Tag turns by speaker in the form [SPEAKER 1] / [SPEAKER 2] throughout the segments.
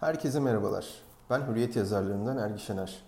[SPEAKER 1] Herkese merhabalar. Ben Hürriyet yazarlarından Ergi Şener.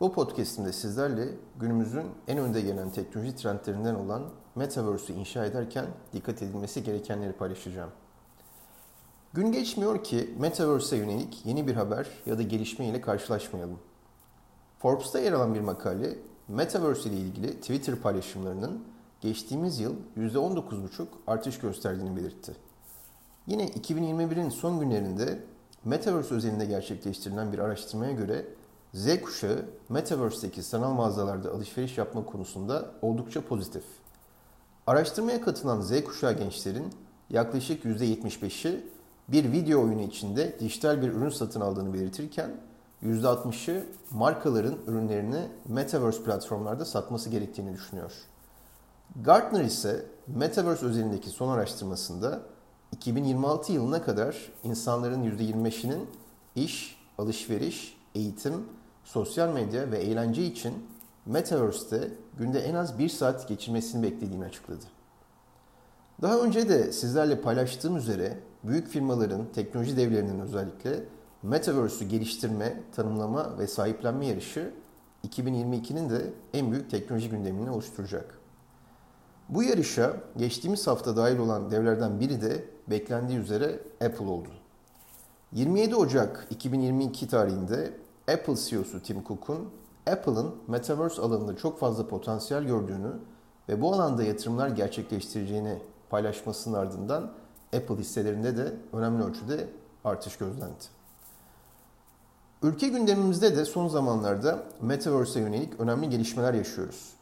[SPEAKER 1] Bu podcastimde sizlerle günümüzün en önde gelen teknoloji trendlerinden olan Metaverse'ü inşa ederken dikkat edilmesi gerekenleri paylaşacağım. Gün geçmiyor ki Metaverse'e yönelik yeni bir haber ya da gelişme ile karşılaşmayalım. Forbes'ta yer alan bir makale Metaverse ile ilgili Twitter paylaşımlarının geçtiğimiz yıl %19,5 artış gösterdiğini belirtti. Yine 2021'in son günlerinde Metaverse özelinde gerçekleştirilen bir araştırmaya göre Z kuşağı Metaverse'deki sanal mağazalarda alışveriş yapma konusunda oldukça pozitif. Araştırmaya katılan Z kuşağı gençlerin yaklaşık %75'i bir video oyunu içinde dijital bir ürün satın aldığını belirtirken %60'ı markaların ürünlerini Metaverse platformlarda satması gerektiğini düşünüyor. Gartner ise Metaverse özelindeki son araştırmasında 2026 yılına kadar insanların %25'inin iş, alışveriş, eğitim, sosyal medya ve eğlence için Metaverse'te günde en az bir saat geçirmesini beklediğini açıkladı. Daha önce de sizlerle paylaştığım üzere büyük firmaların, teknoloji devlerinin özellikle Metaverse'ü geliştirme, tanımlama ve sahiplenme yarışı 2022'nin de en büyük teknoloji gündemini oluşturacak. Bu yarışa geçtiğimiz hafta dahil olan devlerden biri de beklendiği üzere Apple oldu. 27 Ocak 2022 tarihinde Apple CEO'su Tim Cook'un Apple'ın Metaverse alanında çok fazla potansiyel gördüğünü ve bu alanda yatırımlar gerçekleştireceğini paylaşmasının ardından Apple hisselerinde de önemli ölçüde artış gözlendi. Ülke gündemimizde de son zamanlarda Metaverse'e yönelik önemli gelişmeler yaşıyoruz.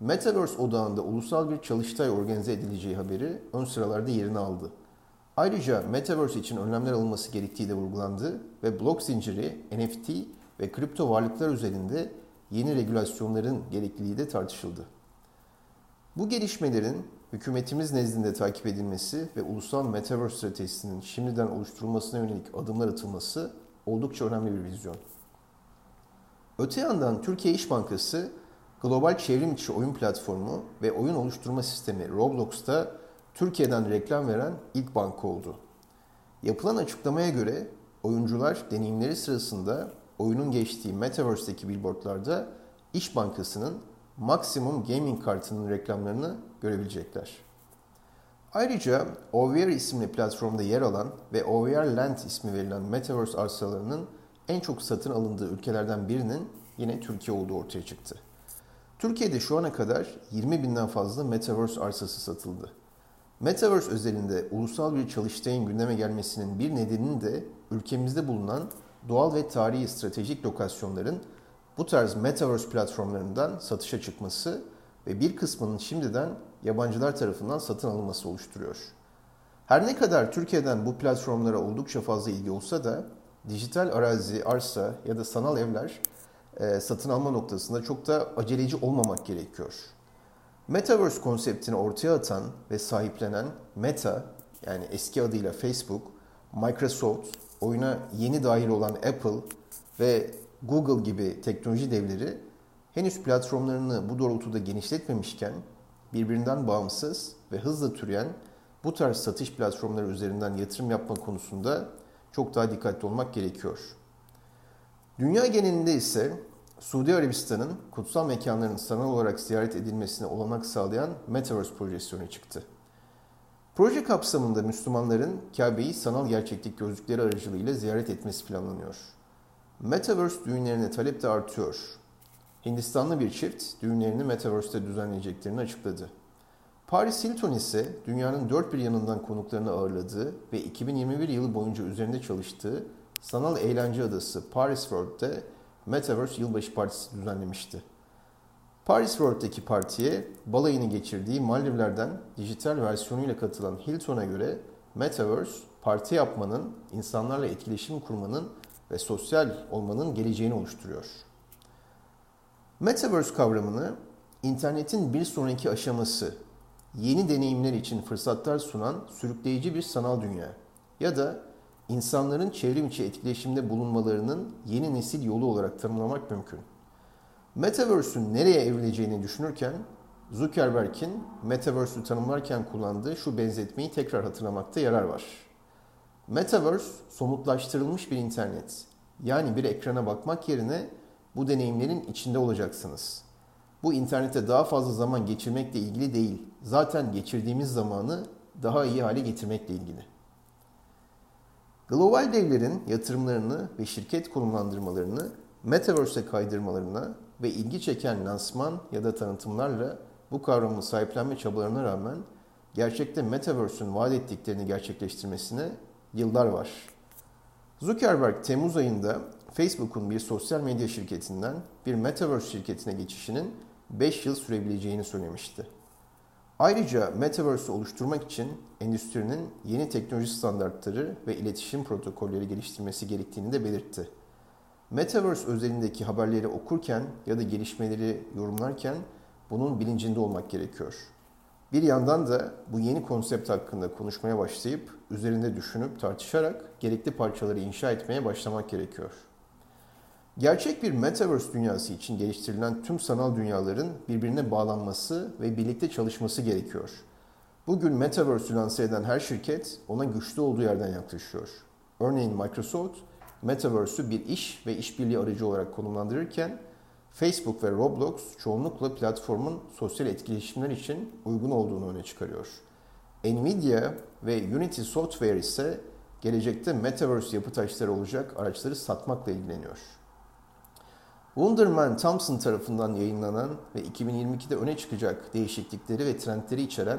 [SPEAKER 1] Metaverse odağında ulusal bir çalıştay organize edileceği haberi ön sıralarda yerini aldı. Ayrıca Metaverse için önlemler alınması gerektiği de vurgulandı ve blok zinciri, NFT ve kripto varlıklar üzerinde yeni regülasyonların gerekliliği de tartışıldı. Bu gelişmelerin hükümetimiz nezdinde takip edilmesi ve ulusal Metaverse stratejisinin şimdiden oluşturulmasına yönelik adımlar atılması oldukça önemli bir vizyon. Öte yandan Türkiye İş Bankası global çevrim içi oyun platformu ve oyun oluşturma sistemi Roblox'ta Türkiye'den reklam veren ilk banka oldu. Yapılan açıklamaya göre oyuncular deneyimleri sırasında oyunun geçtiği Metaverse'deki billboardlarda İş Bankası'nın Maximum Gaming kartının reklamlarını görebilecekler. Ayrıca OVR isimli platformda yer alan ve OVR Land ismi verilen Metaverse arsalarının en çok satın alındığı ülkelerden birinin yine Türkiye olduğu ortaya çıktı. Türkiye'de şu ana kadar 20 binden fazla Metaverse arsası satıldı. Metaverse özelinde ulusal bir çalıştayın gündeme gelmesinin bir nedeninin de ülkemizde bulunan doğal ve tarihi stratejik lokasyonların bu tarz Metaverse platformlarından satışa çıkması ve bir kısmının şimdiden yabancılar tarafından satın alınması oluşturuyor. Her ne kadar Türkiye'den bu platformlara oldukça fazla ilgi olsa da dijital arazi, arsa ya da sanal evler e, satın alma noktasında çok da aceleci olmamak gerekiyor. Metaverse konseptini ortaya atan ve sahiplenen Meta yani eski adıyla Facebook, Microsoft, oyuna yeni dahil olan Apple ve Google gibi teknoloji devleri henüz platformlarını bu doğrultuda genişletmemişken birbirinden bağımsız ve hızla türeyen bu tarz satış platformları üzerinden yatırım yapma konusunda çok daha dikkatli olmak gerekiyor. Dünya genelinde ise Suudi Arabistan'ın kutsal mekanların sanal olarak ziyaret edilmesine olanak sağlayan Metaverse projesi çıktı. Proje kapsamında Müslümanların Kabe'yi sanal gerçeklik gözlükleri aracılığıyla ziyaret etmesi planlanıyor. Metaverse düğünlerine talep de artıyor. Hindistanlı bir çift düğünlerini Metaverse'te düzenleyeceklerini açıkladı. Paris Hilton ise dünyanın dört bir yanından konuklarını ağırladığı ve 2021 yılı boyunca üzerinde çalıştığı sanal eğlence adası Paris World'de Metaverse yılbaşı partisi düzenlemişti. Paris World'deki partiye balayını geçirdiği Maldivler'den dijital versiyonuyla katılan Hilton'a göre Metaverse, parti yapmanın, insanlarla etkileşim kurmanın ve sosyal olmanın geleceğini oluşturuyor. Metaverse kavramını internetin bir sonraki aşaması, yeni deneyimler için fırsatlar sunan sürükleyici bir sanal dünya ya da insanların çevrim içi etkileşimde bulunmalarının yeni nesil yolu olarak tanımlamak mümkün. Metaverse'ün nereye evrileceğini düşünürken Zuckerberg'in Metaverse'ü tanımlarken kullandığı şu benzetmeyi tekrar hatırlamakta yarar var. Metaverse somutlaştırılmış bir internet. Yani bir ekrana bakmak yerine bu deneyimlerin içinde olacaksınız. Bu internette daha fazla zaman geçirmekle ilgili değil. Zaten geçirdiğimiz zamanı daha iyi hale getirmekle ilgili. Global devlerin yatırımlarını ve şirket konumlandırmalarını Metaverse'e kaydırmalarına ve ilgi çeken lansman ya da tanıtımlarla bu kavramı sahiplenme çabalarına rağmen gerçekte Metaverse'ün vaat ettiklerini gerçekleştirmesine yıllar var. Zuckerberg Temmuz ayında Facebook'un bir sosyal medya şirketinden bir Metaverse şirketine geçişinin 5 yıl sürebileceğini söylemişti. Ayrıca Metaverse'ü oluşturmak için endüstrinin yeni teknoloji standartları ve iletişim protokolleri geliştirmesi gerektiğini de belirtti. Metaverse özelindeki haberleri okurken ya da gelişmeleri yorumlarken bunun bilincinde olmak gerekiyor. Bir yandan da bu yeni konsept hakkında konuşmaya başlayıp üzerinde düşünüp tartışarak gerekli parçaları inşa etmeye başlamak gerekiyor. Gerçek bir metaverse dünyası için geliştirilen tüm sanal dünyaların birbirine bağlanması ve birlikte çalışması gerekiyor. Bugün metaverse'ü lanse eden her şirket ona güçlü olduğu yerden yaklaşıyor. Örneğin Microsoft metaverse'ü bir iş ve işbirliği aracı olarak konumlandırırken Facebook ve Roblox çoğunlukla platformun sosyal etkileşimler için uygun olduğunu öne çıkarıyor. Nvidia ve Unity Software ise gelecekte metaverse yapı taşları olacak araçları satmakla ilgileniyor. Wonderman Thompson tarafından yayınlanan ve 2022'de öne çıkacak değişiklikleri ve trendleri içeren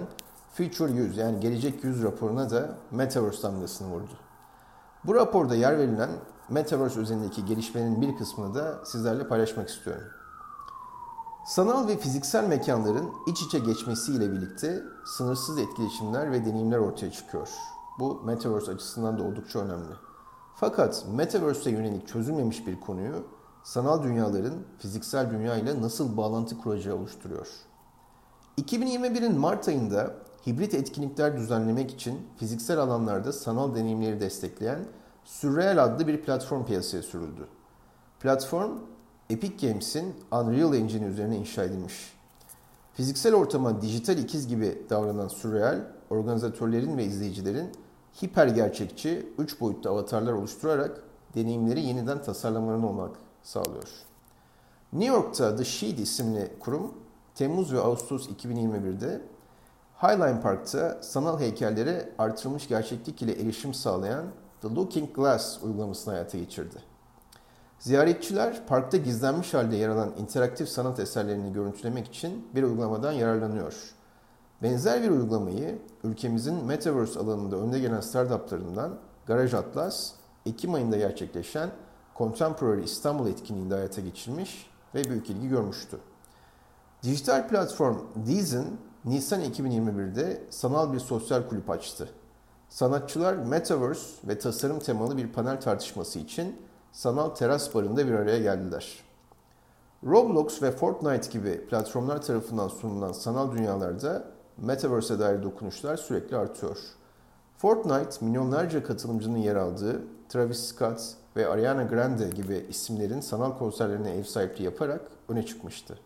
[SPEAKER 1] Future 100 yani Gelecek 100 raporuna da Metaverse damgasını vurdu. Bu raporda yer verilen Metaverse üzerindeki gelişmenin bir kısmını da sizlerle paylaşmak istiyorum. Sanal ve fiziksel mekanların iç içe geçmesiyle birlikte sınırsız etkileşimler ve deneyimler ortaya çıkıyor. Bu Metaverse açısından da oldukça önemli. Fakat Metaverse'e yönelik çözülmemiş bir konuyu sanal dünyaların fiziksel dünya ile nasıl bağlantı kuracağı oluşturuyor. 2021'in Mart ayında hibrit etkinlikler düzenlemek için fiziksel alanlarda sanal deneyimleri destekleyen Surreal adlı bir platform piyasaya sürüldü. Platform, Epic Games'in Unreal Engine üzerine inşa edilmiş. Fiziksel ortama dijital ikiz gibi davranan Surreal, organizatörlerin ve izleyicilerin hiper gerçekçi 3 boyutlu avatarlar oluşturarak deneyimleri yeniden tasarlamalarını olmak sağlıyor. New York'ta The Sheet isimli kurum Temmuz ve Ağustos 2021'de Highline Park'ta sanal heykellere artırılmış gerçeklik ile erişim sağlayan The Looking Glass uygulamasını hayata geçirdi. Ziyaretçiler parkta gizlenmiş halde yer alan interaktif sanat eserlerini görüntülemek için bir uygulamadan yararlanıyor. Benzer bir uygulamayı ülkemizin Metaverse alanında önde gelen startuplarından Garaj Atlas, Ekim ayında gerçekleşen Contemporary İstanbul etkinliğinde hayata geçirmiş ve büyük ilgi görmüştü. Dijital platform Deezen, Nisan 2021'de sanal bir sosyal kulüp açtı. Sanatçılar Metaverse ve tasarım temalı bir panel tartışması için sanal teras barında bir araya geldiler. Roblox ve Fortnite gibi platformlar tarafından sunulan sanal dünyalarda Metaverse'e dair dokunuşlar sürekli artıyor. Fortnite milyonlarca katılımcının yer aldığı Travis Scott ve Ariana Grande gibi isimlerin sanal konserlerine ev sahipliği yaparak öne çıkmıştı.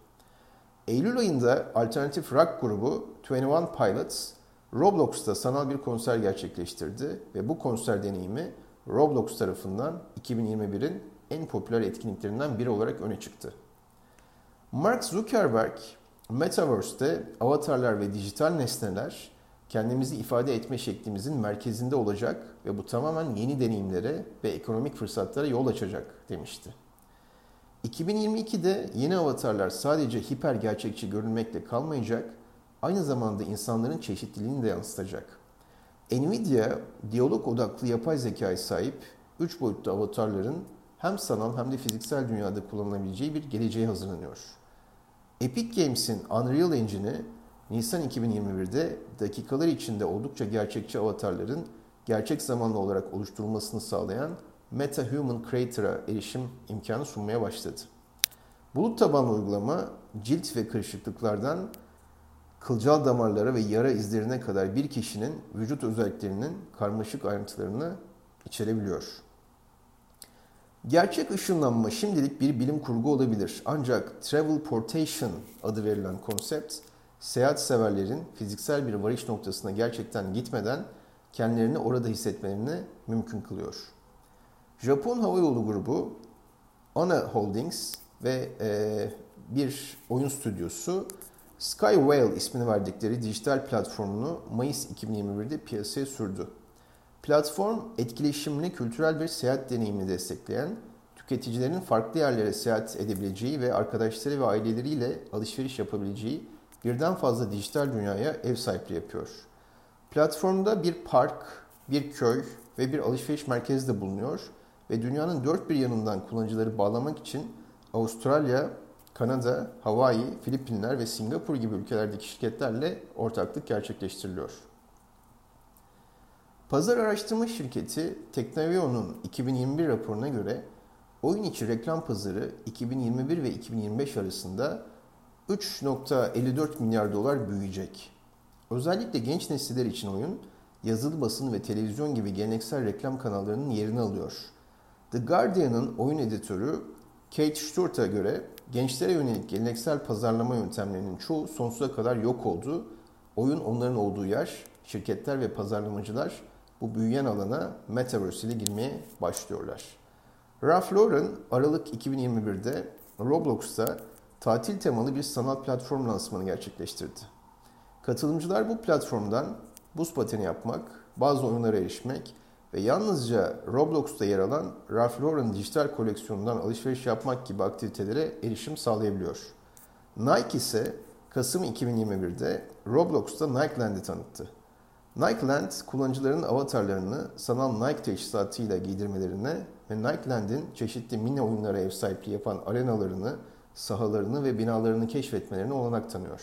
[SPEAKER 1] Eylül ayında alternatif rock grubu 21 Pilots Roblox'ta sanal bir konser gerçekleştirdi ve bu konser deneyimi Roblox tarafından 2021'in en popüler etkinliklerinden biri olarak öne çıktı. Mark Zuckerberg, Metaverse'te avatarlar ve dijital nesneler kendimizi ifade etme şeklimizin merkezinde olacak ve bu tamamen yeni deneyimlere ve ekonomik fırsatlara yol açacak demişti. 2022'de yeni avatarlar sadece hiper gerçekçi görünmekle kalmayacak, aynı zamanda insanların çeşitliliğini de yansıtacak. Nvidia, diyalog odaklı yapay zekaya sahip 3 boyutlu avatarların hem sanal hem de fiziksel dünyada kullanılabileceği bir geleceğe hazırlanıyor. Epic Games'in Unreal Engine'i Nisan 2021'de dakikalar içinde oldukça gerçekçi avatarların gerçek zamanlı olarak oluşturulmasını sağlayan Meta Human Creator'a erişim imkanı sunmaya başladı. Bulut tabanlı uygulama cilt ve kırışıklıklardan kılcal damarlara ve yara izlerine kadar bir kişinin vücut özelliklerinin karmaşık ayrıntılarını içerebiliyor. Gerçek ışınlanma şimdilik bir bilim kurgu olabilir. Ancak Travel Portation adı verilen konsept, seyahat severlerin fiziksel bir varış noktasına gerçekten gitmeden kendilerini orada hissetmelerini mümkün kılıyor. Japon Havayolu Grubu, Ana Holdings ve e, bir oyun stüdyosu Sky Whale ismini verdikleri dijital platformunu Mayıs 2021'de piyasaya sürdü. Platform, etkileşimli kültürel bir seyahat deneyimini destekleyen, tüketicilerin farklı yerlere seyahat edebileceği ve arkadaşları ve aileleriyle alışveriş yapabileceği birden fazla dijital dünyaya ev sahipliği yapıyor. Platformda bir park, bir köy ve bir alışveriş merkezi de bulunuyor ve dünyanın dört bir yanından kullanıcıları bağlamak için Avustralya, Kanada, Hawaii, Filipinler ve Singapur gibi ülkelerdeki şirketlerle ortaklık gerçekleştiriliyor. Pazar araştırma şirketi Teknovio'nun 2021 raporuna göre oyun içi reklam pazarı 2021 ve 2025 arasında 3.54 milyar dolar büyüyecek. Özellikle genç nesiller için oyun, yazılı basın ve televizyon gibi geleneksel reklam kanallarının yerini alıyor. The Guardian'ın oyun editörü Kate Sturt'a göre gençlere yönelik geleneksel pazarlama yöntemlerinin çoğu sonsuza kadar yok oldu. Oyun onların olduğu yer, şirketler ve pazarlamacılar bu büyüyen alana Metaverse ile girmeye başlıyorlar. Ralph Lauren Aralık 2021'de Roblox'ta tatil temalı bir sanal platform lansmanı gerçekleştirdi. Katılımcılar bu platformdan buz pateni yapmak, bazı oyunlara erişmek ve yalnızca Roblox'ta yer alan Ralph Lauren dijital koleksiyonundan alışveriş yapmak gibi aktivitelere erişim sağlayabiliyor. Nike ise Kasım 2021'de Roblox'ta Nikeland'i tanıttı. Nikeland, kullanıcıların avatarlarını sanal Nike teçhizatıyla giydirmelerine ve Nikeland'in çeşitli mini oyunlara ev sahipliği yapan arenalarını, sahalarını ve binalarını keşfetmelerine olanak tanıyor.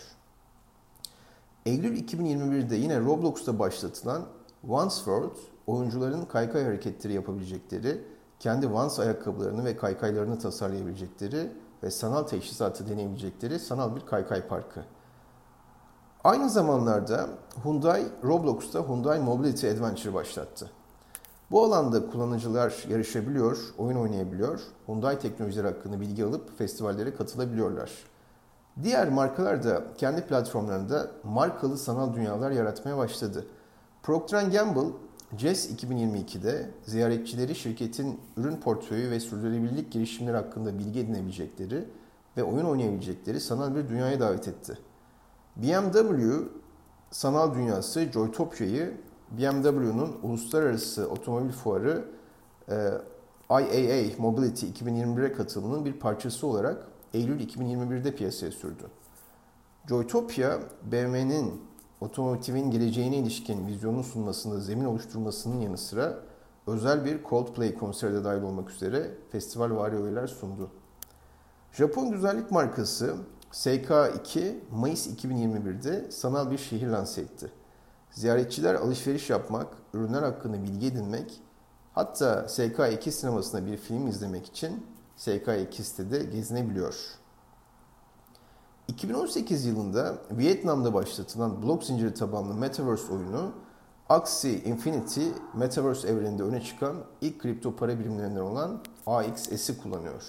[SPEAKER 1] Eylül 2021'de yine Roblox'ta başlatılan Once World, oyuncuların kaykay hareketleri yapabilecekleri, kendi Vans ayakkabılarını ve kaykaylarını tasarlayabilecekleri ve sanal teşhisatı deneyebilecekleri sanal bir kaykay parkı. Aynı zamanlarda Hyundai Roblox'ta Hyundai Mobility Adventure başlattı. Bu alanda kullanıcılar yarışabiliyor, oyun oynayabiliyor, Hyundai teknolojileri hakkında bilgi alıp festivallere katılabiliyorlar. Diğer markalar da kendi platformlarında markalı sanal dünyalar yaratmaya başladı. Procter Gamble, CES 2022'de ziyaretçileri şirketin ürün portföyü ve sürdürülebilirlik girişimleri hakkında bilgi edinebilecekleri ve oyun oynayabilecekleri sanal bir dünyaya davet etti. BMW sanal dünyası Joytopia'yı BMW'nun uluslararası otomobil fuarı e, IAA Mobility 2021'e katılımının bir parçası olarak Eylül 2021'de piyasaya sürdü. Joytopia, BMW'nin otomotivin geleceğine ilişkin vizyonunu sunmasında zemin oluşturmasının yanı sıra özel bir Coldplay konseri de dahil olmak üzere festival vari öğeler sundu. Japon güzellik markası SK2 Mayıs 2021'de sanal bir şehir lanse etti. Ziyaretçiler alışveriş yapmak, ürünler hakkında bilgi edinmek, hatta SK2 sinemasında bir film izlemek için SK2 sitede gezinebiliyor. 2018 yılında Vietnam'da başlatılan blok zinciri tabanlı Metaverse oyunu Axie Infinity Metaverse evreninde öne çıkan ilk kripto para birimlerinden olan AXS'i kullanıyor.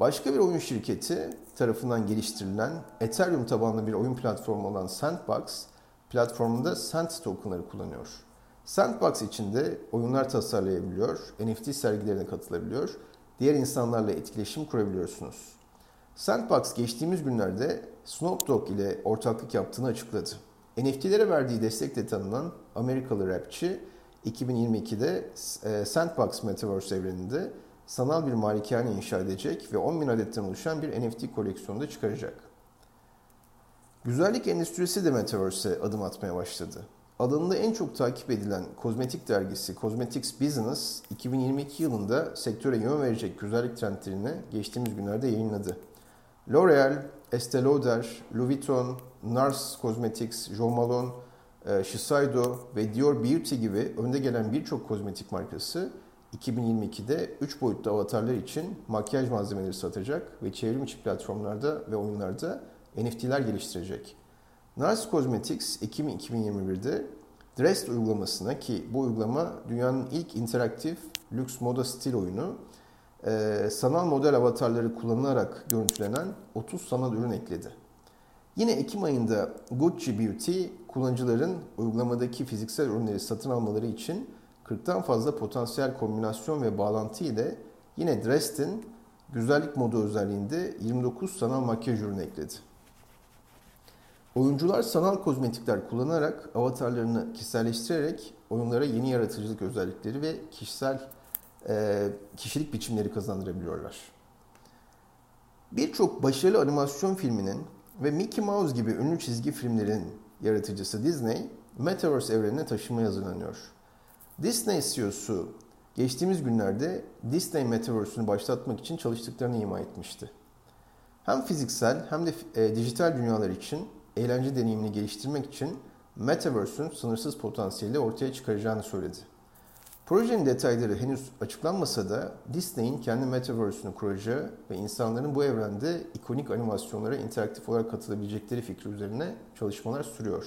[SPEAKER 1] Başka bir oyun şirketi tarafından geliştirilen Ethereum tabanlı bir oyun platformu olan Sandbox platformunda Sand tokenları kullanıyor. Sandbox içinde oyunlar tasarlayabiliyor, NFT sergilerine katılabiliyor, diğer insanlarla etkileşim kurabiliyorsunuz. Sandbox geçtiğimiz günlerde Snoop Dogg ile ortaklık yaptığını açıkladı. NFT'lere verdiği destekle tanınan Amerikalı rapçi 2022'de e, Sandbox Metaverse evreninde sanal bir malikane inşa edecek ve 10 bin adetten oluşan bir NFT koleksiyonu da çıkaracak. Güzellik endüstrisi de Metaverse'e adım atmaya başladı. Alanında en çok takip edilen kozmetik dergisi Cosmetics Business 2022 yılında sektöre yön verecek güzellik trendlerini geçtiğimiz günlerde yayınladı. L'Oreal, Estée Lauder, Louis Vuitton, Nars Cosmetics, Jo Malone, e, Shiseido ve Dior Beauty gibi önde gelen birçok kozmetik markası 2022'de 3 boyutlu avatarlar için makyaj malzemeleri satacak ve çevrim içi platformlarda ve oyunlarda NFT'ler geliştirecek. Nars Cosmetics Ekim 2021'de Dressed uygulamasına ki bu uygulama dünyanın ilk interaktif lüks moda stil oyunu e, sanal model avatarları kullanılarak görüntülenen 30 sanal ürün ekledi. Yine Ekim ayında Gucci Beauty kullanıcıların uygulamadaki fiziksel ürünleri satın almaları için 40'tan fazla potansiyel kombinasyon ve bağlantı ile yine Dresden güzellik modu özelliğinde 29 sanal makyaj ürünü ekledi. Oyuncular sanal kozmetikler kullanarak avatarlarını kişiselleştirerek oyunlara yeni yaratıcılık özellikleri ve kişisel e, kişilik biçimleri kazandırabiliyorlar. Birçok başarılı animasyon filminin ve Mickey Mouse gibi ünlü çizgi filmlerin yaratıcısı Disney, Metaverse evrenine taşınmaya hazırlanıyor. Disney CEO'su geçtiğimiz günlerde Disney Metaverse'ünü başlatmak için çalıştıklarını ima etmişti. Hem fiziksel hem de e, dijital dünyalar için eğlence deneyimini geliştirmek için Metaverse'ün sınırsız potansiyeli ortaya çıkaracağını söyledi. Projenin detayları henüz açıklanmasa da Disney'in kendi Metaverse'ünü kuracağı ve insanların bu evrende ikonik animasyonlara interaktif olarak katılabilecekleri fikri üzerine çalışmalar sürüyor.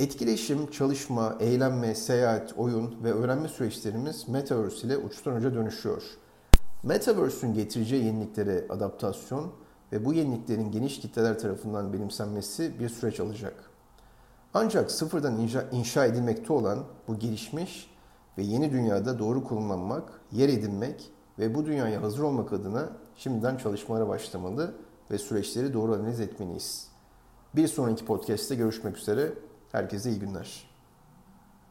[SPEAKER 1] Etkileşim, çalışma, eğlenme, seyahat, oyun ve öğrenme süreçlerimiz Metaverse ile uçtan uca dönüşüyor. Metaverse'ün getireceği yeniliklere adaptasyon ve bu yeniliklerin geniş kitleler tarafından benimsenmesi bir süreç alacak. Ancak sıfırdan inşa, inşa edilmekte olan bu gelişmiş ve yeni dünyada doğru konumlanmak, yer edinmek ve bu dünyaya hazır olmak adına şimdiden çalışmalara başlamalı ve süreçleri doğru analiz etmeliyiz. Bir sonraki podcast'te görüşmek üzere. Herkese iyi günler.